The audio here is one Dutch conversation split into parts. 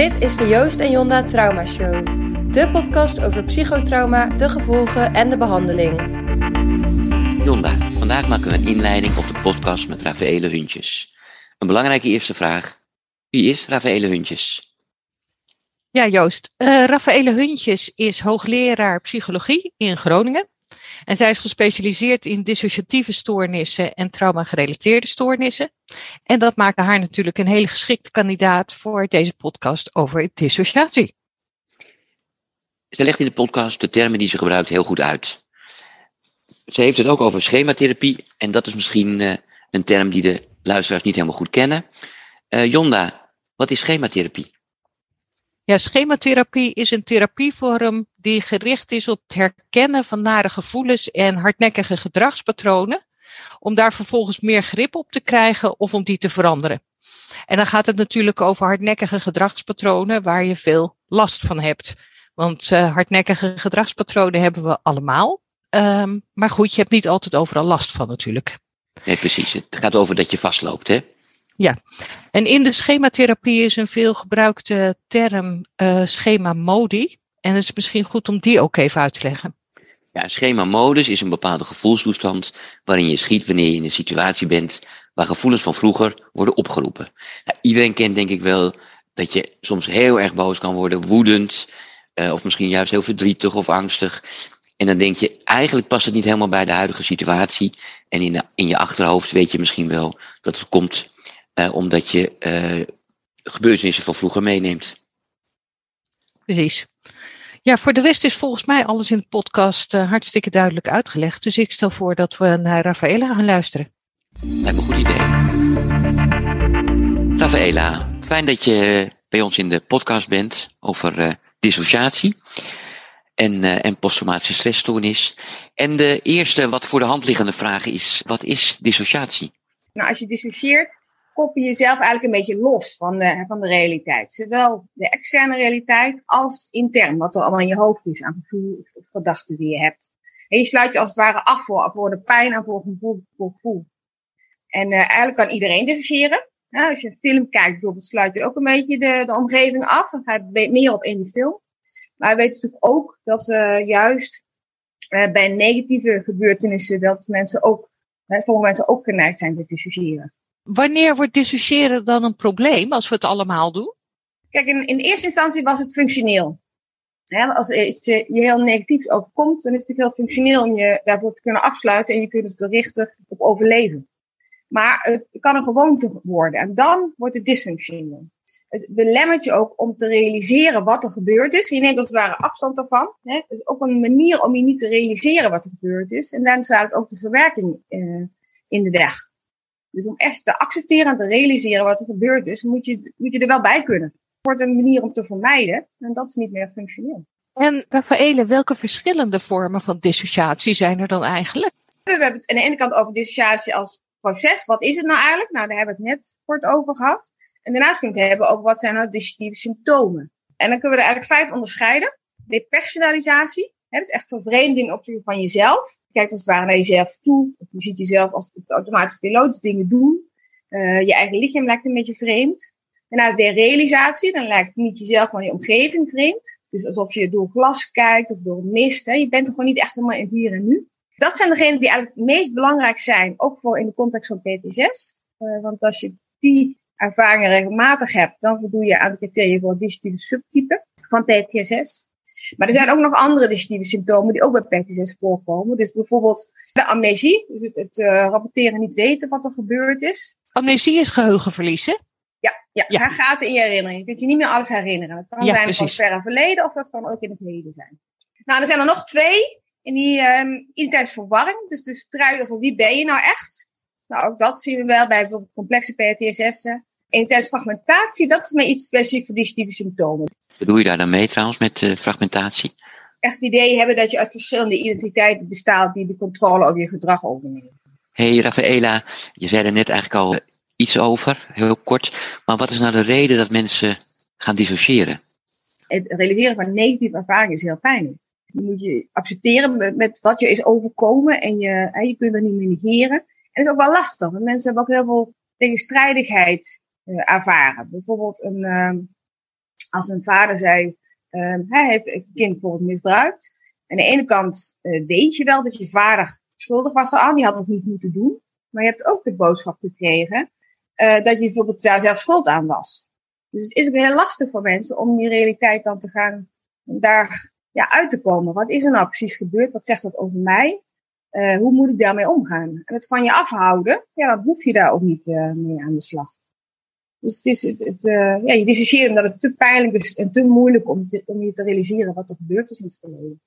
Dit is de Joost en Jonda Trauma Show. De podcast over psychotrauma, de gevolgen en de behandeling. Jonda, vandaag maken we een inleiding op de podcast met Rafaele Huntjes. Een belangrijke eerste vraag. Wie is Rafaele Huntjes? Ja, Joost. Uh, Rafaele Huntjes is hoogleraar psychologie in Groningen. En zij is gespecialiseerd in dissociatieve stoornissen en trauma-gerelateerde stoornissen. En dat maken haar natuurlijk een hele geschikte kandidaat voor deze podcast over dissociatie. Ze legt in de podcast de termen die ze gebruikt heel goed uit. Ze heeft het ook over schematherapie. En dat is misschien uh, een term die de luisteraars niet helemaal goed kennen. Jonda, wat is schematherapie? Ja, schematherapie is een therapievorm die gericht is op het herkennen van nare gevoelens en hardnekkige gedragspatronen, om daar vervolgens meer grip op te krijgen of om die te veranderen. En dan gaat het natuurlijk over hardnekkige gedragspatronen waar je veel last van hebt. Want uh, hardnekkige gedragspatronen hebben we allemaal. Um, maar goed, je hebt niet altijd overal last van natuurlijk. Nee, precies. Het gaat over dat je vastloopt, hè? Ja, en in de schematherapie is een veelgebruikte term uh, schema modi. En het is misschien goed om die ook even uit te leggen. Ja, schema modus is een bepaalde gevoelstoestand waarin je schiet wanneer je in een situatie bent waar gevoelens van vroeger worden opgeroepen. Nou, iedereen kent denk ik wel dat je soms heel erg boos kan worden, woedend, uh, of misschien juist heel verdrietig of angstig. En dan denk je, eigenlijk past het niet helemaal bij de huidige situatie. En in, in je achterhoofd weet je misschien wel dat het komt uh, omdat je uh, gebeurtenissen van vroeger meeneemt. Precies. Ja, voor de rest is volgens mij alles in de podcast uh, hartstikke duidelijk uitgelegd. Dus ik stel voor dat we naar Rafaela gaan luisteren. Lijkt me een goed idee. Rafaela, fijn dat je bij ons in de podcast bent over dissociatie en, en posttraumatische stressstoornis. En de eerste wat voor de hand liggende vraag is, wat is dissociatie? Nou, als je dissocieert, koppel je jezelf eigenlijk een beetje los van de, van de realiteit. Zowel de externe realiteit als intern, wat er allemaal in je hoofd is aan gevoel of gedachten die je hebt. En je sluit je als het ware af voor, voor de pijn en voor gevoel. Voor gevoel. En uh, eigenlijk kan iedereen dissociëren. Ja, als je een film kijkt bijvoorbeeld, sluit je ook een beetje de, de omgeving af. Dan ga je meer op in die film. Maar we weten natuurlijk ook dat uh, juist uh, bij negatieve gebeurtenissen dat mensen ook, sommige mensen ook geneigd zijn te dissociëren. Wanneer wordt dissociëren dan een probleem als we het allemaal doen? Kijk, in, in eerste instantie was het functioneel. als iets je heel negatief overkomt, dan is het heel functioneel om je daarvoor te kunnen afsluiten en je kunt het richten op overleven. Maar het kan een gewoonte worden en dan wordt het dysfunctioneel. Het belemmert je ook om te realiseren wat er gebeurd is. Je neemt als het ware afstand ervan. Het is ook een manier om je niet te realiseren wat er gebeurd is. En dan staat ook de verwerking uh, in de weg. Dus om echt te accepteren en te realiseren wat er gebeurd is, moet je, moet je er wel bij kunnen. Het wordt een manier om te vermijden en dat is niet meer functioneel. En Rafaele, welke verschillende vormen van dissociatie zijn er dan eigenlijk? We hebben het aan de ene kant over dissociatie als proces. Wat is het nou eigenlijk? Nou, daar hebben we het net kort over gehad. En daarnaast kunnen we het hebben over wat zijn nou dissociatieve symptomen. En dan kunnen we er eigenlijk vijf onderscheiden. Depersonalisatie, dat is echt vervreemding op van jezelf. Je kijkt als het ware naar jezelf toe. Of je ziet jezelf als de automatische piloot dingen doen. Uh, je eigen lichaam lijkt een beetje vreemd. Daarnaast de realisatie. Dan lijkt niet jezelf, maar je omgeving vreemd. Dus alsof je door glas kijkt of door mist. Je bent er gewoon niet echt helemaal in hier en nu. Dat zijn degenen die eigenlijk het meest belangrijk zijn. Ook voor in de context van PTSS. Uh, want als je die ervaringen regelmatig hebt, dan voldoe je aan de criteria voor het subtype van PTSS. Maar er zijn ook nog andere digestieve symptomen die ook bij PTSS voorkomen. Dus bijvoorbeeld de amnesie, dus het, het uh, rapporteren niet weten wat er gebeurd is. Amnesie is geheugenverlies, hè? Ja, ja, ja. gaat in je herinnering. Je kunt je niet meer alles herinneren. Het kan ja, zijn precies. van het verre verleden of dat kan ook in het heden zijn. Nou, er zijn er nog twee in die um, intense verwarring. Dus de strijd over wie ben je nou echt? Nou, ook dat zien we wel bij bijvoorbeeld complexe PTSS'en. Intense fragmentatie, dat is maar iets specifiek voor digestieve symptomen. Bedoel je daar dan mee trouwens met uh, fragmentatie? Echt het idee hebben dat je uit verschillende identiteiten bestaat die de controle over je gedrag overnemen. Hey Rafaela, je zei er net eigenlijk al iets over, heel kort. Maar wat is nou de reden dat mensen gaan dissociëren? Het realiseren van negatieve ervaringen is heel pijnlijk. Je moet je accepteren met, met wat je is overkomen en je, hè, je kunt er niet meer negeren. En het is ook wel lastig, want mensen hebben ook heel veel tegenstrijdigheid uh, ervaren. Bijvoorbeeld een, uh, Als een vader zei, uh, hij heeft het kind bijvoorbeeld misbruikt. Aan de ene kant uh, weet je wel dat je vader schuldig was aan, die had het niet moeten doen. Maar je hebt ook de boodschap gekregen uh, dat je bijvoorbeeld daar zelf schuld aan was. Dus het is ook heel lastig voor mensen om die realiteit dan te gaan daar ja, uit te komen. Wat is er nou precies gebeurd? Wat zegt dat over mij? Uh, hoe moet ik daarmee omgaan? En het van je afhouden, ja, dan hoef je daar ook niet mee aan de slag. Dus het is het, het uh, ja, je dissocieert omdat het te pijnlijk is en te moeilijk om, te, om je te realiseren wat er gebeurd is in het verleden.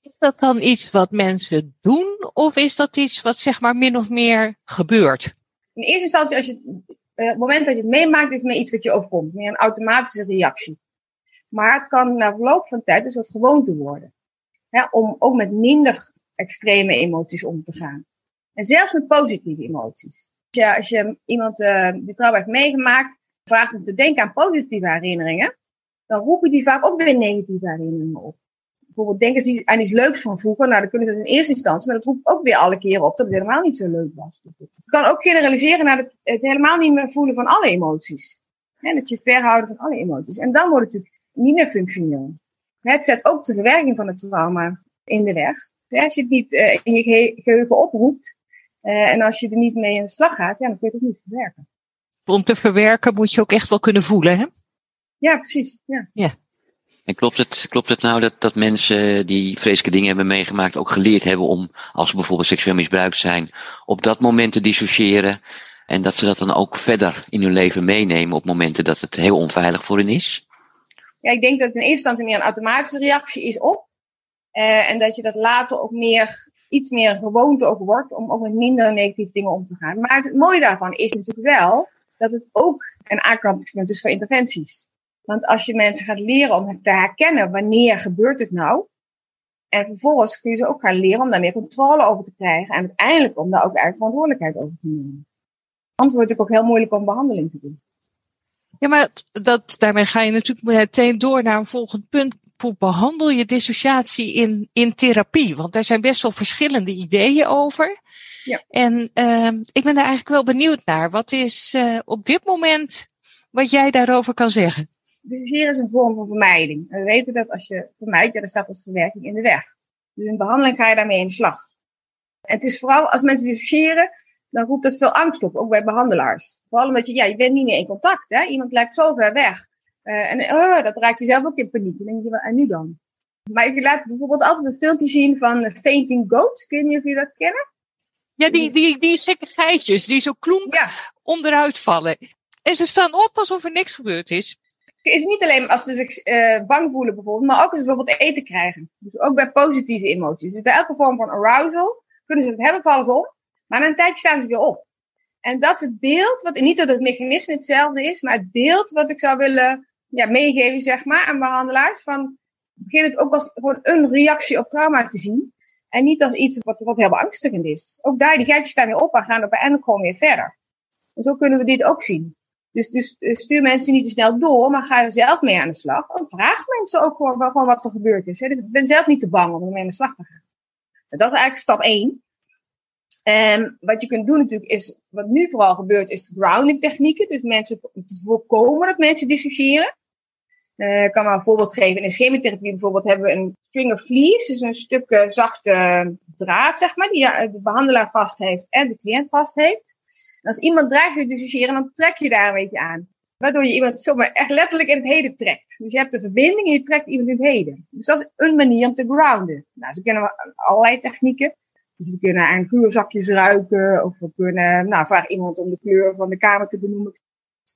Is dat dan iets wat mensen doen of is dat iets wat zeg maar min of meer gebeurt? In eerste instantie, als je, uh, het moment dat je het meemaakt, is het meer iets wat je overkomt. Meer een automatische reactie. Maar het kan na verloop van tijd een soort gewoonte worden. Hè, om ook met minder extreme emoties om te gaan. En zelfs met positieve emoties. Als je, iemand uh, die trouw heeft meegemaakt, vraagt om te denken aan positieve herinneringen, dan roepen die vaak ook weer negatieve herinneringen op bijvoorbeeld denken ze aan iets leuks van vroeger. Nou, dan kunnen ze dat in eerste instantie, maar dat roept ook weer alle keren op dat het helemaal niet zo leuk was. Het kan ook generaliseren naar het, het helemaal niet meer voelen van alle emoties. He, dat je verhouden van alle emoties. En dan wordt het natuurlijk niet meer functioneel. Het zet ook de verwerking van het trauma in de weg. Als je het niet uh, in je geheugen oproept, uh, en als je er niet mee in de slag gaat, ja, dan kun je het ook niet verwerken. Om te verwerken moet je ook echt wel kunnen voelen, hè? Ja, precies. Ja. ja. En klopt het, klopt het nou dat, dat mensen die vreselijke dingen hebben meegemaakt ook geleerd hebben om, als ze bijvoorbeeld seksueel misbruikt zijn, op dat moment te dissociëren en dat ze dat dan ook verder in hun leven meenemen op momenten dat het heel onveilig voor hen is? Ja, ik denk dat het in eerste instantie meer een automatische reactie is op. Uh, en dat je dat later ook meer, iets meer gewoonte ook wordt om ook met minder negatieve dingen om te gaan. Maar het mooie daarvan is natuurlijk wel dat het ook een aanknopingspunt is voor interventies. Want als je mensen gaat leren om te herkennen wanneer gebeurt het nou. En vervolgens kun je ze ook gaan leren om daar meer controle over te krijgen. En uiteindelijk om daar ook eigen verantwoordelijkheid over te nemen. Anders wordt het ook heel moeilijk om behandeling te doen. Ja, maar dat, daarmee ga je natuurlijk meteen door naar een volgend punt. Hoe behandel je dissociatie in, in therapie? Want daar zijn best wel verschillende ideeën over. Ja. En uh, ik ben daar eigenlijk wel benieuwd naar. Wat is uh, op dit moment wat jij daarover kan zeggen? Dissociëren is een vorm van vermijding. En we weten dat als je vermijdt, ja, dan staat als verwerking in de weg. Dus in behandeling ga je daarmee in de slag. En het is vooral als mensen dissociëren, dan roept dat veel angst op, ook bij behandelaars. Vooral omdat je, ja, je bent niet meer in contact, hè. Iemand lijkt zo ver weg. Uh, en uh, dat raakt je zelf ook in paniek. Dan denk je, en nu dan? Maar ik laat bijvoorbeeld altijd een filmpje zien van Fainting Goats. Ik weet niet of jullie dat kennen. Ja, die, die, die gekke geitjes die zo ja. onderuit vallen. En ze staan op alsof er niks gebeurd is is niet alleen als ze zich uh, bang voelen bijvoorbeeld, maar ook als ze bijvoorbeeld eten krijgen. Dus ook bij positieve emoties. Dus bij elke vorm van arousal kunnen ze het hebben, vallen ze om. Maar na een tijdje staan ze weer op. En dat is het beeld, wat, niet dat het mechanisme hetzelfde is, maar het beeld wat ik zou willen ja, meegeven, zeg maar, aan behandelaars. Van, begin het ook als gewoon een reactie op trauma te zien. En niet als iets wat, wat heel beangstigend is. Ook daar, die geitjes staan weer op en gaan op en gewoon weer verder. En zo kunnen we dit ook zien. Dus, dus stuur mensen niet te snel door, maar ga er zelf mee aan de slag. En vraag mensen ook gewoon, gewoon wat er gebeurd is. Hè. Dus ik ben zelf niet te bang om ermee aan de slag te gaan. En dat is eigenlijk stap 1. En wat je kunt doen natuurlijk is, wat nu vooral gebeurt, is grounding technieken. Dus mensen te voorkomen dat mensen dissociëren. Uh, ik kan maar een voorbeeld geven. In chemotherapie bijvoorbeeld hebben we een string of fleece. Dus een stuk uh, zachte draad, zeg maar, die de behandelaar vast heeft en de cliënt vast heeft. Als iemand dreigt te dissociëren, dan trek je daar een beetje aan. Waardoor je iemand zomaar echt letterlijk in het heden trekt. Dus je hebt de verbinding en je trekt iemand in het heden. Dus dat is een manier om te grounden. Nou, zo kennen allerlei technieken. Dus we kunnen aan geurzakjes ruiken. Of we kunnen, nou, vraag iemand om de kleur van de kamer te benoemen.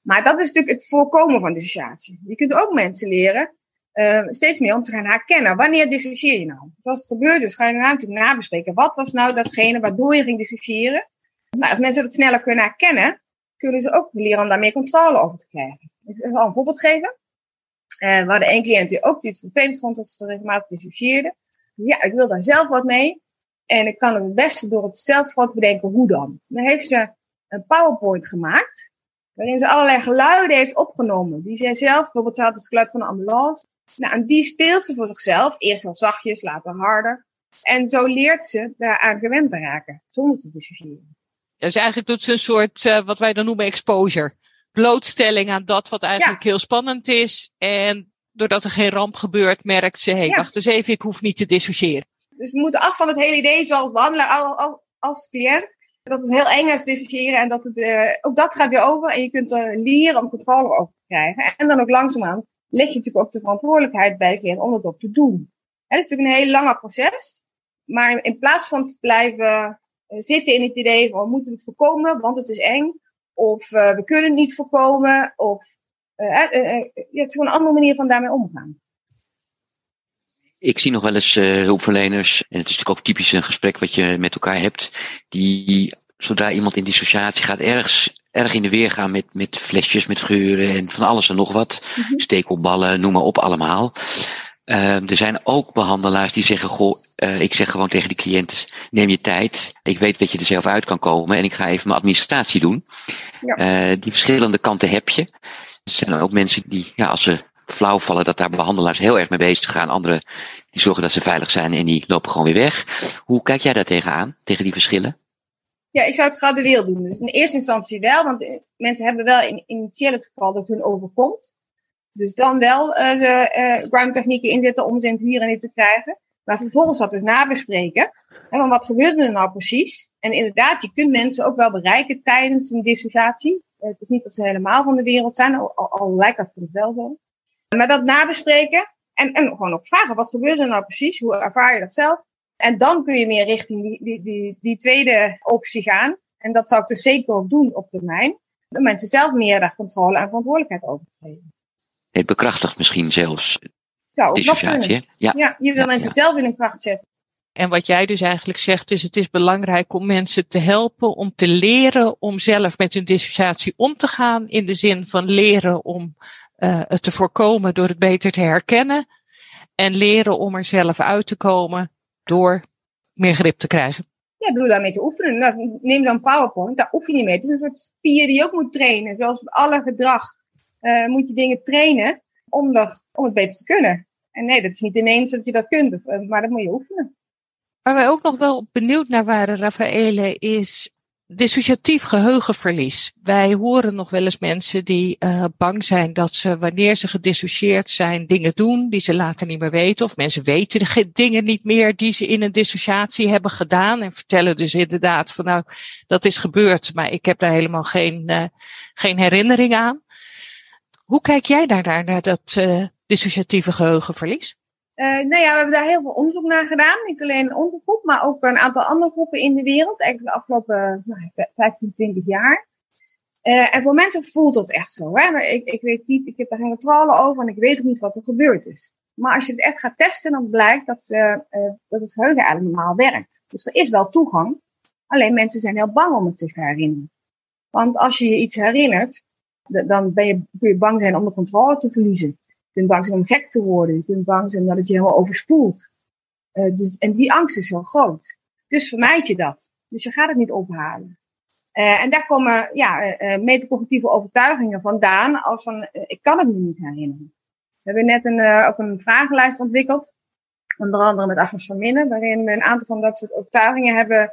Maar dat is natuurlijk het voorkomen van dissociatie. Je kunt ook mensen leren, uh, steeds meer om te gaan herkennen. Wanneer dissocieer je nou? Als het gebeurt is, ga je daarna natuurlijk nabespreken. Wat was nou datgene waardoor je ging dissociëren? Nou, als mensen dat sneller kunnen herkennen, kunnen ze ook leren om daar meer controle over te krijgen. Ik zal een voorbeeld geven. Uh, we hadden één cliënt die ook die het vond dat ze regelmatig dissocieerde. Ja, ik wil daar zelf wat mee. En ik kan het beste door het zelf wat bedenken hoe dan. Dan heeft ze een PowerPoint gemaakt. Waarin ze allerlei geluiden heeft opgenomen. Die zij zelf, bijvoorbeeld ze had het geluid van een ambulance. Nou, en die speelt ze voor zichzelf. Eerst al zachtjes, later harder. En zo leert ze daaraan gewend te raken. Zonder te dissociëren. Dus eigenlijk doet ze een soort, uh, wat wij dan noemen, exposure. blootstelling aan dat wat eigenlijk heel spannend is. En doordat er geen ramp gebeurt, merkt ze, hé, hey, wacht eens even, ik hoef niet te dissociëren. Dus we moeten af van het hele idee, zoals behandelaar als cliënt, dat het heel eng is dissociëren en dat het, uh, ook dat gaat weer over. En je kunt er leren om controle over te krijgen. En dan ook langzaamaan leg je natuurlijk ook de verantwoordelijkheid bij cliënt om dat ook te doen. Het is natuurlijk een heel langer proces. Maar in plaats van te blijven uh, zitten in het idee van we moeten het voorkomen, want het is eng. Of uh, we kunnen het niet voorkomen. Of ja, het is gewoon een andere manier van daarmee omgaan. Ik zie nog wel eens uh, hulpverleners, en het is natuurlijk ook typisch een gesprek wat je met elkaar hebt, die zodra iemand in dissociatie gaat, ergens erg in de weer gaan met, met flesjes, met geuren en van alles en nog wat. Mm -hmm. Stekelballen, noem maar op allemaal. Uh, er zijn ook behandelaars die zeggen, goh, uh, ik zeg gewoon tegen de cliënt, neem je tijd. Ik weet dat je er zelf uit kan komen en ik ga even mijn administratie doen. Ja. Uh, die verschillende kanten heb je. Er zijn ook mensen die, ja, als ze flauw vallen, dat daar behandelaars heel erg mee bezig gaan. Anderen die zorgen dat ze veilig zijn en die lopen gewoon weer weg. Hoe kijk jij daar tegenaan, tegen die verschillen? Ja, ik zou het gradueel doen. Dus in eerste instantie wel, want mensen hebben wel in initieel het geval dat het hun overkomt. Dus dan wel uh, uh, ground technieken inzetten om ze in het hier en nu te krijgen. Maar vervolgens dat dus nabespreken. En van wat gebeurde er nou precies? En inderdaad, je kunt mensen ook wel bereiken tijdens een dissociatie. Uh, het is niet dat ze helemaal van de wereld zijn, al, lijkt dat het wel zo. Maar dat nabespreken en, en gewoon ook vragen, wat gebeurt er nou precies? Hoe ervaar je dat zelf? En dan kun je meer richting die, die, die, die tweede optie gaan. En dat zou ik dus zeker ook doen op termijn. De mensen zelf meer daar controle en verantwoordelijkheid over te geven. Het bekrachtigt misschien zelfs ja, dissociatie. Ja. ja, je wil ja, mensen ja. zelf in een kracht zetten. En wat jij dus eigenlijk zegt is, het is belangrijk om mensen te helpen om te leren om zelf met hun dissociatie om te gaan. In de zin van leren om uh, het te voorkomen door het beter te herkennen. En leren om er zelf uit te komen door meer grip te krijgen. Ja, doe daarmee te oefenen. Nou, neem dan PowerPoint, daar oefen je niet mee. Het is een soort spier die je ook moet trainen. Zoals alle gedrag uh, moet je dingen trainen om, er, om het beter te kunnen. En nee, dat is niet ineens dat je dat kunt, maar dat moet je oefenen. Waar wij ook nog wel benieuwd naar waren, Raffaele, is dissociatief geheugenverlies. Wij horen nog wel eens mensen die uh, bang zijn dat ze, wanneer ze gedissocieerd zijn, dingen doen die ze later niet meer weten. Of mensen weten de dingen niet meer die ze in een dissociatie hebben gedaan. En vertellen dus inderdaad van nou, dat is gebeurd, maar ik heb daar helemaal geen, uh, geen herinnering aan. Hoe kijk jij daar naar, dat uh, dissociatieve geheugenverlies? Uh, nou ja, we hebben daar heel veel onderzoek naar gedaan. Niet alleen onze groep, maar ook een aantal andere groepen in de wereld. Eigenlijk de afgelopen nou, 15, 20 jaar. Uh, en voor mensen voelt dat echt zo. Hè? Maar ik, ik weet niet, ik heb daar geen controle over en ik weet ook niet wat er gebeurd is. Maar als je het echt gaat testen, dan blijkt dat, uh, dat het geheugen eigenlijk normaal werkt. Dus er is wel toegang. Alleen mensen zijn heel bang om het zich te herinneren. Want als je je iets herinnert, dan ben je, kun je bang zijn om de controle te verliezen. Kunt bang zijn om gek te worden. Je kunt bang zijn dat het je helemaal overspoelt. Uh, dus, en die angst is heel groot. Dus vermijd je dat. Dus je gaat het niet ophalen. Uh, en daar komen ja, uh, metacognitieve overtuigingen vandaan als van ik kan het me niet herinneren. We hebben net een, ook een vragenlijst ontwikkeld. Onder andere met Agnes van Minnen, waarin we een aantal van dat soort overtuigingen hebben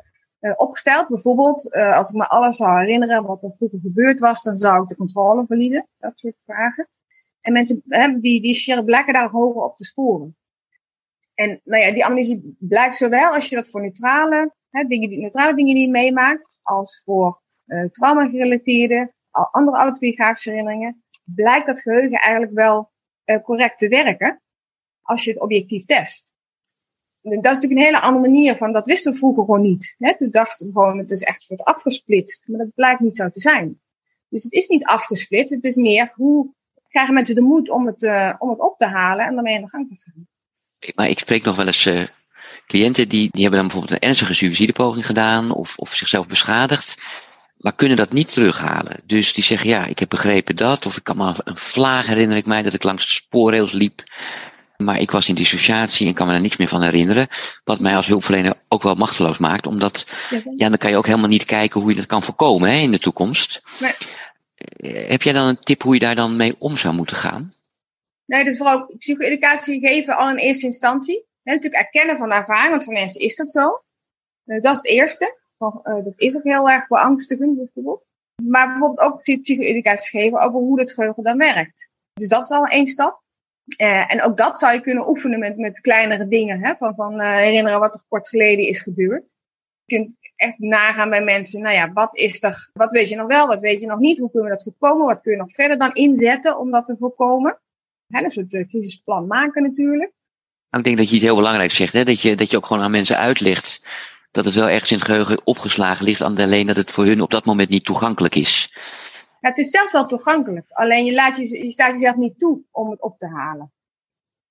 opgesteld. Bijvoorbeeld, als ik me alles zou herinneren wat er vroeger gebeurd was, dan zou ik de controle verliezen. Dat soort vragen. En mensen hè, die, die blijken daar hoger op te sporen. En nou ja, die amnesie blijkt zowel als je dat voor neutrale, hè, dingen, die, neutrale dingen die je meemaakt, als voor uh, trauma-gerelateerde, andere autobiografische herinneringen, blijkt dat geheugen eigenlijk wel uh, correct te werken als je het objectief test. Dat is natuurlijk een hele andere manier van, dat wisten we vroeger gewoon niet. Hè? Toen dachten we gewoon, het is echt soort afgesplitst. Maar dat blijkt niet zo te zijn. Dus het is niet afgesplitst, het is meer hoe krijgen mensen de moed om het, uh, om het op te halen en daarmee in de gang te gaan. Maar ik spreek nog wel eens uh, cliënten die, die hebben dan bijvoorbeeld een ernstige suïcidepoging gedaan of, of zichzelf beschadigd, maar kunnen dat niet terughalen. Dus die zeggen, ja, ik heb begrepen dat, of ik kan me een vlaag herinner ik mij dat ik langs de spoorrails liep. Maar ik was in dissociatie en kan me daar niks meer van herinneren. Wat mij als hulpverlener ook wel machteloos maakt. Omdat, ja, dan kan je ook helemaal niet kijken hoe je dat kan voorkomen hè, in de toekomst. Nee. Heb jij dan een tip hoe je daar dan mee om zou moeten gaan? Nee, dus vooral psycho-educatie geven al in eerste instantie. En natuurlijk erkennen van de ervaring, want voor mensen is dat zo. Uh, dat is het eerste. Uh, dat is ook heel erg beangstigend bijvoorbeeld. Maar bijvoorbeeld ook psycho-educatie geven over hoe het geheugen dan werkt. Dus dat is al één stap. Uh, en ook dat zou je kunnen oefenen met, met kleinere dingen. Hè? Van, van herinneren wat er kort geleden is gebeurd. Je kunt echt nagaan bij mensen. Nou ja, wat is er? Wat weet je nog wel? Wat weet je nog niet? Hoe kunnen we dat voorkomen? Wat kun je nog verder dan inzetten om dat te voorkomen? Hè, een soort uh, crisisplan maken natuurlijk. Nou, ik denk dat je iets heel belangrijks zegt. Hè? Dat, je, dat je ook gewoon aan mensen uitlegt dat het wel ergens in het geheugen opgeslagen ligt. Alleen dat het voor hun op dat moment niet toegankelijk is. Ja, het is zelfs wel toegankelijk. Alleen je, laat je, je staat jezelf niet toe om het op te halen.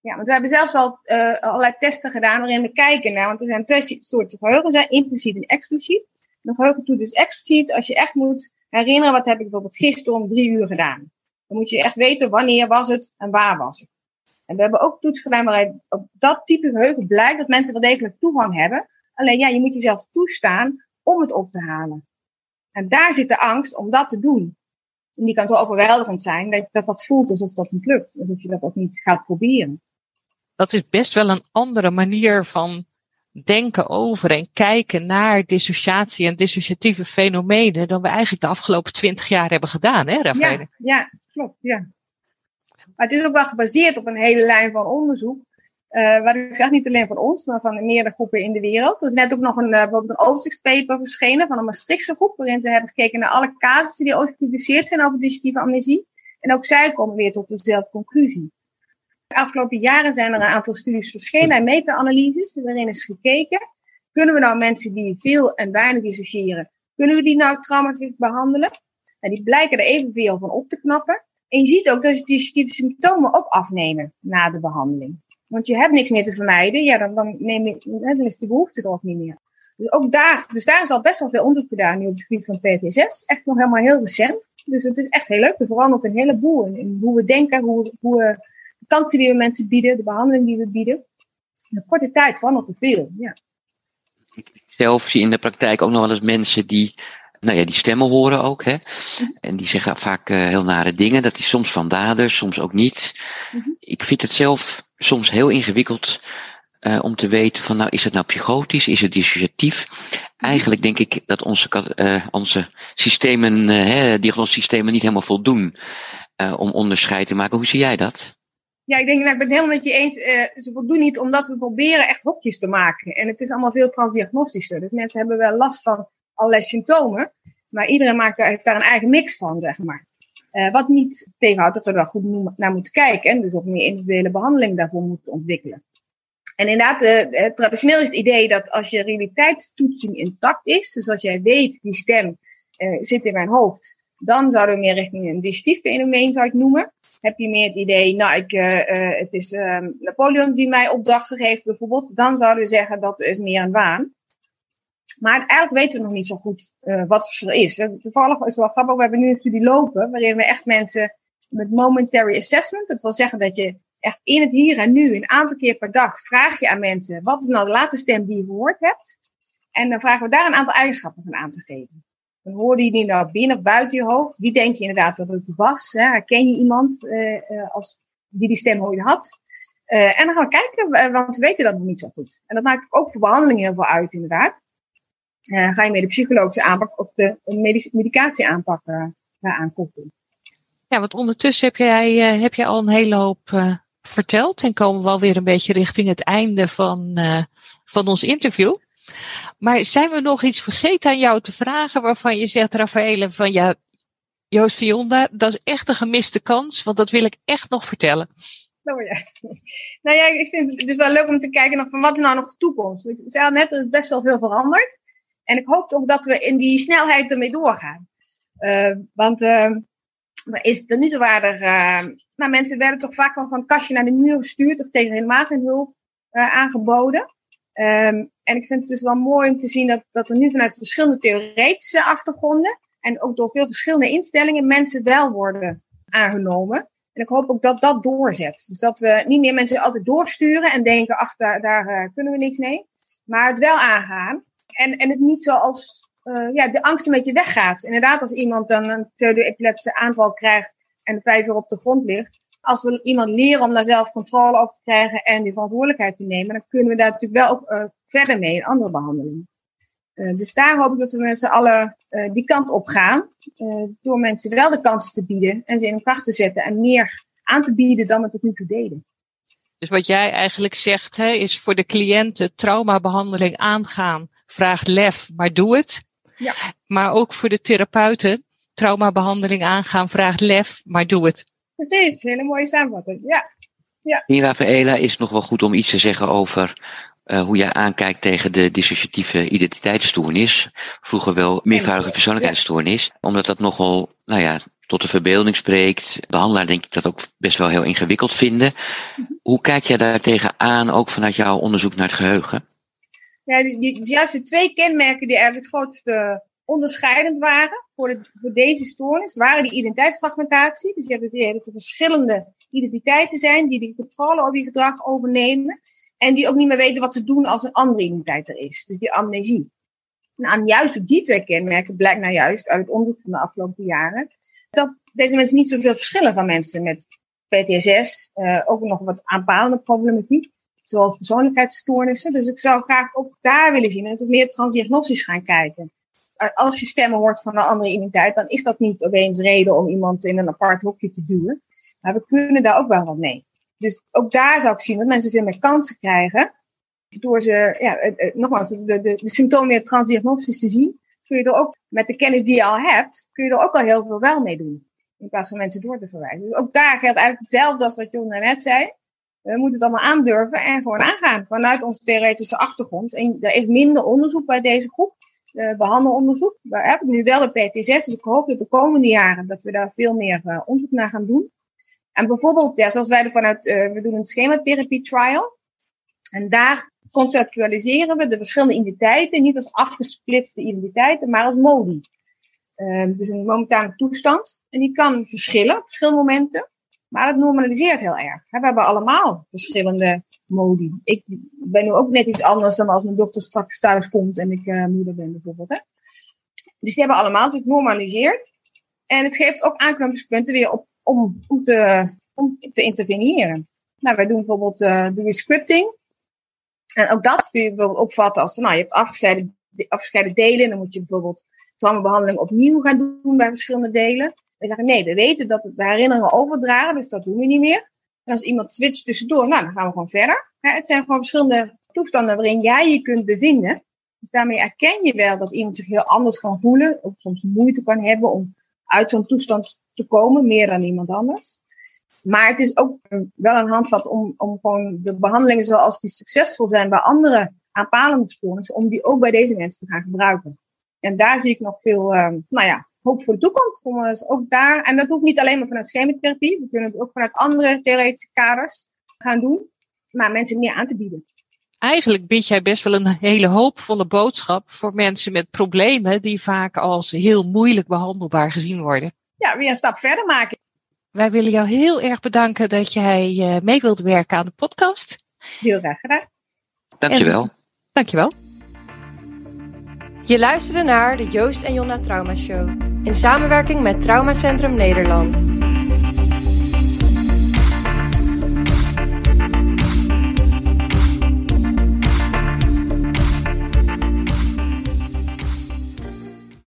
Ja, want we hebben zelfs wel uh, allerlei testen gedaan waarin we kijken naar, want er zijn twee soorten geheugen, zijn impliciet en expliciet. Een geheugen doet dus expliciet als je echt moet herinneren, wat heb ik bijvoorbeeld gisteren om drie uur gedaan. Dan moet je echt weten wanneer was het en waar was het. En we hebben ook toets gedaan waarin op dat type geheugen blijkt dat mensen wel degelijk toegang hebben. Alleen ja, je moet jezelf toestaan om het op te halen. En daar zit de angst om dat te doen. En die kan zo overweldigend zijn dat, dat dat voelt alsof dat niet lukt. Alsof je dat ook niet gaat proberen. Dat is best wel een andere manier van denken over en kijken naar dissociatie en dissociatieve fenomenen dan we eigenlijk de afgelopen twintig jaar hebben gedaan, hè, Rafael? Ja, ja, klopt, ja. Maar het is ook wel gebaseerd op een hele lijn van onderzoek. Uh, wat ik zeg, niet alleen van ons, maar van meerdere groepen in de wereld. Er is net ook nog een, uh, bijvoorbeeld een overzichtspaper verschenen van een Maastrichtse groep, waarin ze hebben gekeken naar alle casussen die ooit gepubliceerd zijn over dissociatieve amnesie. En ook zij komen weer tot dezelfde conclusie. De afgelopen jaren zijn er een aantal studies verschenen en meta-analyses, waarin is gekeken, kunnen we nou mensen die veel en weinig dissociëren, kunnen we die nou traumatisch behandelen? En die blijken er evenveel van op te knappen. En je ziet ook dat die symptomen ook afnemen na de behandeling. Want je hebt niks meer te vermijden. Ja, dan, dan, neem is de behoefte er ook niet meer. Dus ook daar, dus daar is al best wel veel onderzoek gedaan nu op het gebied van PTSS. Echt nog helemaal heel recent. Dus het is echt heel leuk. Veranderen ook een heleboel in, in hoe we denken, hoe, hoe we, kansen die we mensen bieden, de behandeling die we bieden. In een korte tijd verandert er veel, ja. Zelf zie in de praktijk ook nog wel eens mensen die nou ja, die stemmen horen ook. Hè? En die zeggen vaak uh, heel nare dingen. Dat is soms van daders, soms ook niet. Mm-hmm. Ik vind het zelf soms heel ingewikkeld uh, om te weten van nou is het nou psychotisch, is het dissociatief? Eigenlijk denk ik dat onze, uh, onze systemen, diagnosystemen niet helemaal voldoen om onderscheid te maken. Hoe zie jij dat? Ja, ik denk, nou, ik ben het helemaal met je eens. ze voldoen niet omdat we proberen echt hokjes te maken. En het is allemaal veel transdiagnostischer. Dus mensen hebben wel last van allerlei symptomen. Maar iedereen maakt daar, een eigen mix van, zeg maar. Uh, wat niet tegenhoudt dat we daar goed naar moeten kijken. En dus ook meer individuele behandeling daarvoor moeten ontwikkelen. En inderdaad, uh, traditioneel is het idee dat als je realiteitstoetsing intact is, dus als jij weet, die stem uh, zit in mijn hoofd, dan zouden we meer richting een digestief fenomeen, zou ik noemen. Heb je meer het idee, nou, ik, het is ehm, Napoleon die mij opdrachten geeft bijvoorbeeld, dan zouden we zeggen dat is meer een waan. Maar eigenlijk weten we nog niet zo goed uh, wat verschil is. We, toevallig is wel grappig, we hebben nu een studie lopen waarin we echt mensen met momentary assessment, dat wil zeggen dat je echt in het hier en nu een aantal keer per dag vraag je aan mensen, wat is nou de laatste stem die je gehoord hebt? En dan vragen we daar een aantal eigenschappen van aan te geven. Dan hoorde je die nou binnen of buiten je hoofd? Wie denk je inderdaad dat het was? Hè? Je iemand uh, als die die stem ooit had? Uh, en dan gaan we kijken, want we weten dat nog niet zo goed. En dat maakt ook voor behandeling heel veel uit, inderdaad ga je met de psychologische aanpak of de medicatie aanpak uh, daaraan koppelen. Ja, want ondertussen heb jij, heb jij al een hele hoop verteld en komen we alweer een beetje richting het einde van, van ons interview. Maar zijn we nog iets vergeten aan jou te vragen waarvan je zegt, Rafaele, van ja, Joost Jonda, dat is echt een gemiste kans, want dat wil ik echt nog vertellen. Oh ja. Nou ja, ik vind het dus wel leuk om te kijken nog van wat is nou nog de toekomst. Ik zei net, er best wel veel veranderd. En ik hoop toch dat we in die snelheid ermee doorgaan. Uh, want uh, is het nu zo waardig? Uh, maar mensen werden toch vaak wel van het kastje naar de muur gestuurd of tegen helemaal geen hulp aangeboden. Um, en ik vind het dus wel mooi om te zien dat, dat er nu vanuit verschillende theoretische achtergronden en ook door veel verschillende instellingen mensen wel worden aangenomen. En ik hoop ook dat dat doorzet. Dus dat we niet meer mensen altijd doorsturen en denken, ach, daar, daar kunnen we niks mee. Maar het wel aangaan en, en het niet zo als uh, ja, de angst een beetje weggaat. Inderdaad, als iemand dan een pseudo-epileptische aanval krijgt en vijf uur op de grond ligt. Als we iemand leren om daar zelf controle over te krijgen en die verantwoordelijkheid te nemen, dan kunnen we daar natuurlijk wel ook uh, verder mee in andere behandelingen. Uh, dus daar hoop ik dat we met z'n allen uh, die kant op gaan. Uh, door mensen wel de kansen te bieden en ze in kracht te zetten en meer aan te bieden dan we tot nu toe deden. Dus wat jij eigenlijk zegt, hè, is voor de cliënten traumabehandeling aangaan. Vraag lef, maar doe het. Ja. Maar ook voor de therapeuten, traumabehandeling aangaan, vraag lef, maar doe het. Precies, hele mooie samenvatting. Ja. ja. Nira Veela is nog wel goed om iets te zeggen over uh, hoe jij aankijkt tegen de dissociatieve identiteitsstoornis. Vroeger wel meervoudige persoonlijkheidsstoornis. Omdat dat nogal, nou ja, tot de verbeelding spreekt. Behandelaar denk ik dat ook best wel heel ingewikkeld vinden. Hoe kijk jij daar tegenaan, ook vanuit jouw onderzoek naar het geheugen? Ja, die, die, juist de twee kenmerken die eigenlijk het grootste onderscheidend waren voor, de, voor deze stoornis, waren die identiteitsfragmentatie. Dus je hebt het idee dat er verschillende identiteiten zijn die de controle over je gedrag overnemen. En die ook niet meer weten wat ze doen als een andere identiteit er is. Dus die amnesie. En aan juist die twee kenmerken blijkt nou juist uit het onderzoek van de afgelopen jaren dat deze mensen niet zoveel verschillen van mensen met PTSS. Uh, ook nog wat aanpalende problematiek, zoals persoonlijkheidsstoornissen. Dus ik zou graag ook daar willen zien dat we meer transdiagnostisch gaan kijken. Als je stemmen hoort van een andere identiteit, dan is dat niet opeens reden om iemand in een apart hokje te duwen. Maar we kunnen daar ook wel wat mee. Dus ook daar zou ik zien dat mensen veel meer kansen krijgen. Door ze, ja, nogmaals, de, de, de symptomen meer transdiagnostisch te zien kun je er ook, met de kennis die je al hebt, kun je er ook al heel veel wel mee doen. In plaats van mensen door te verwijzen. Dus ook daar geldt eigenlijk hetzelfde als wat John net zei. We moeten het allemaal aandurven en gewoon aangaan vanuit onze theoretische achtergrond. En er is minder onderzoek bij deze groep, uh, behandelonderzoek. We hebben nu wel bij PT6, dus ik hoop dat de komende jaren dat we daar veel meer uh, onderzoek naar gaan doen. En bijvoorbeeld, ja, zoals wij er vanuit, uh, we doen een schematherapie trial. En daar conceptualiseren we de verschillende identiteiten niet als afgesplitste identiteiten, maar als modi. Dus een momentane toestand. En die kan verschillen verschillende momenten. Maar het normaliseert heel erg. We hebben allemaal verschillende modi. Ik ben nu ook net iets anders dan als mijn dochter straks thuis komt en ik uh, moeder ben bijvoorbeeld. Hè? Dus die hebben allemaal, het normaliseert. En het geeft ook aanknopingspunten weer op, om, om, te, om te interveneren. Nou, wij doen bijvoorbeeld uh, de scripting. En ook dat kun je bijvoorbeeld opvatten als van, nou, je hebt afgescheiden, afgescheiden delen. Dan moet je bijvoorbeeld traumabehandeling opnieuw gaan doen bij verschillende delen. We zeggen, nee, we weten dat de herinneringen overdragen, dus dat doen we niet meer. En als iemand switcht tussendoor, nou, dan gaan we gewoon verder. het zijn gewoon verschillende toestanden waarin jij je kunt bevinden. Dus daarmee erken je wel dat iemand zich heel anders kan voelen, of soms moeite kan hebben om uit zo'n toestand te komen, meer dan iemand anders. Maar het is ook wel een handvat om, om gewoon de behandelingen zoals die succesvol zijn bij andere aanpalende stoornissen, om die ook bij deze mensen te gaan gebruiken. En daar zie ik nog veel, uh, nou ja, hoop voor de toekomst. Om dus ook daar, en dat hoeft niet alleen maar vanuit schematherapie, we kunnen het ook vanuit andere theoretische kaders gaan doen, maar mensen meer aan te bieden. Eigenlijk bied jij best wel een hele hoopvolle boodschap voor mensen met problemen die vaak als heel moeilijk behandelbaar gezien worden. Ja, weer een stap verder maken. Wij willen jou heel erg bedanken dat jij uh, mee wilt werken aan de podcast. Heel graag gedaan. Dankjewel. En, dankjewel. Je luisterde naar de Joost en Jonna Trauma Show in samenwerking met Traumacentrum Nederland.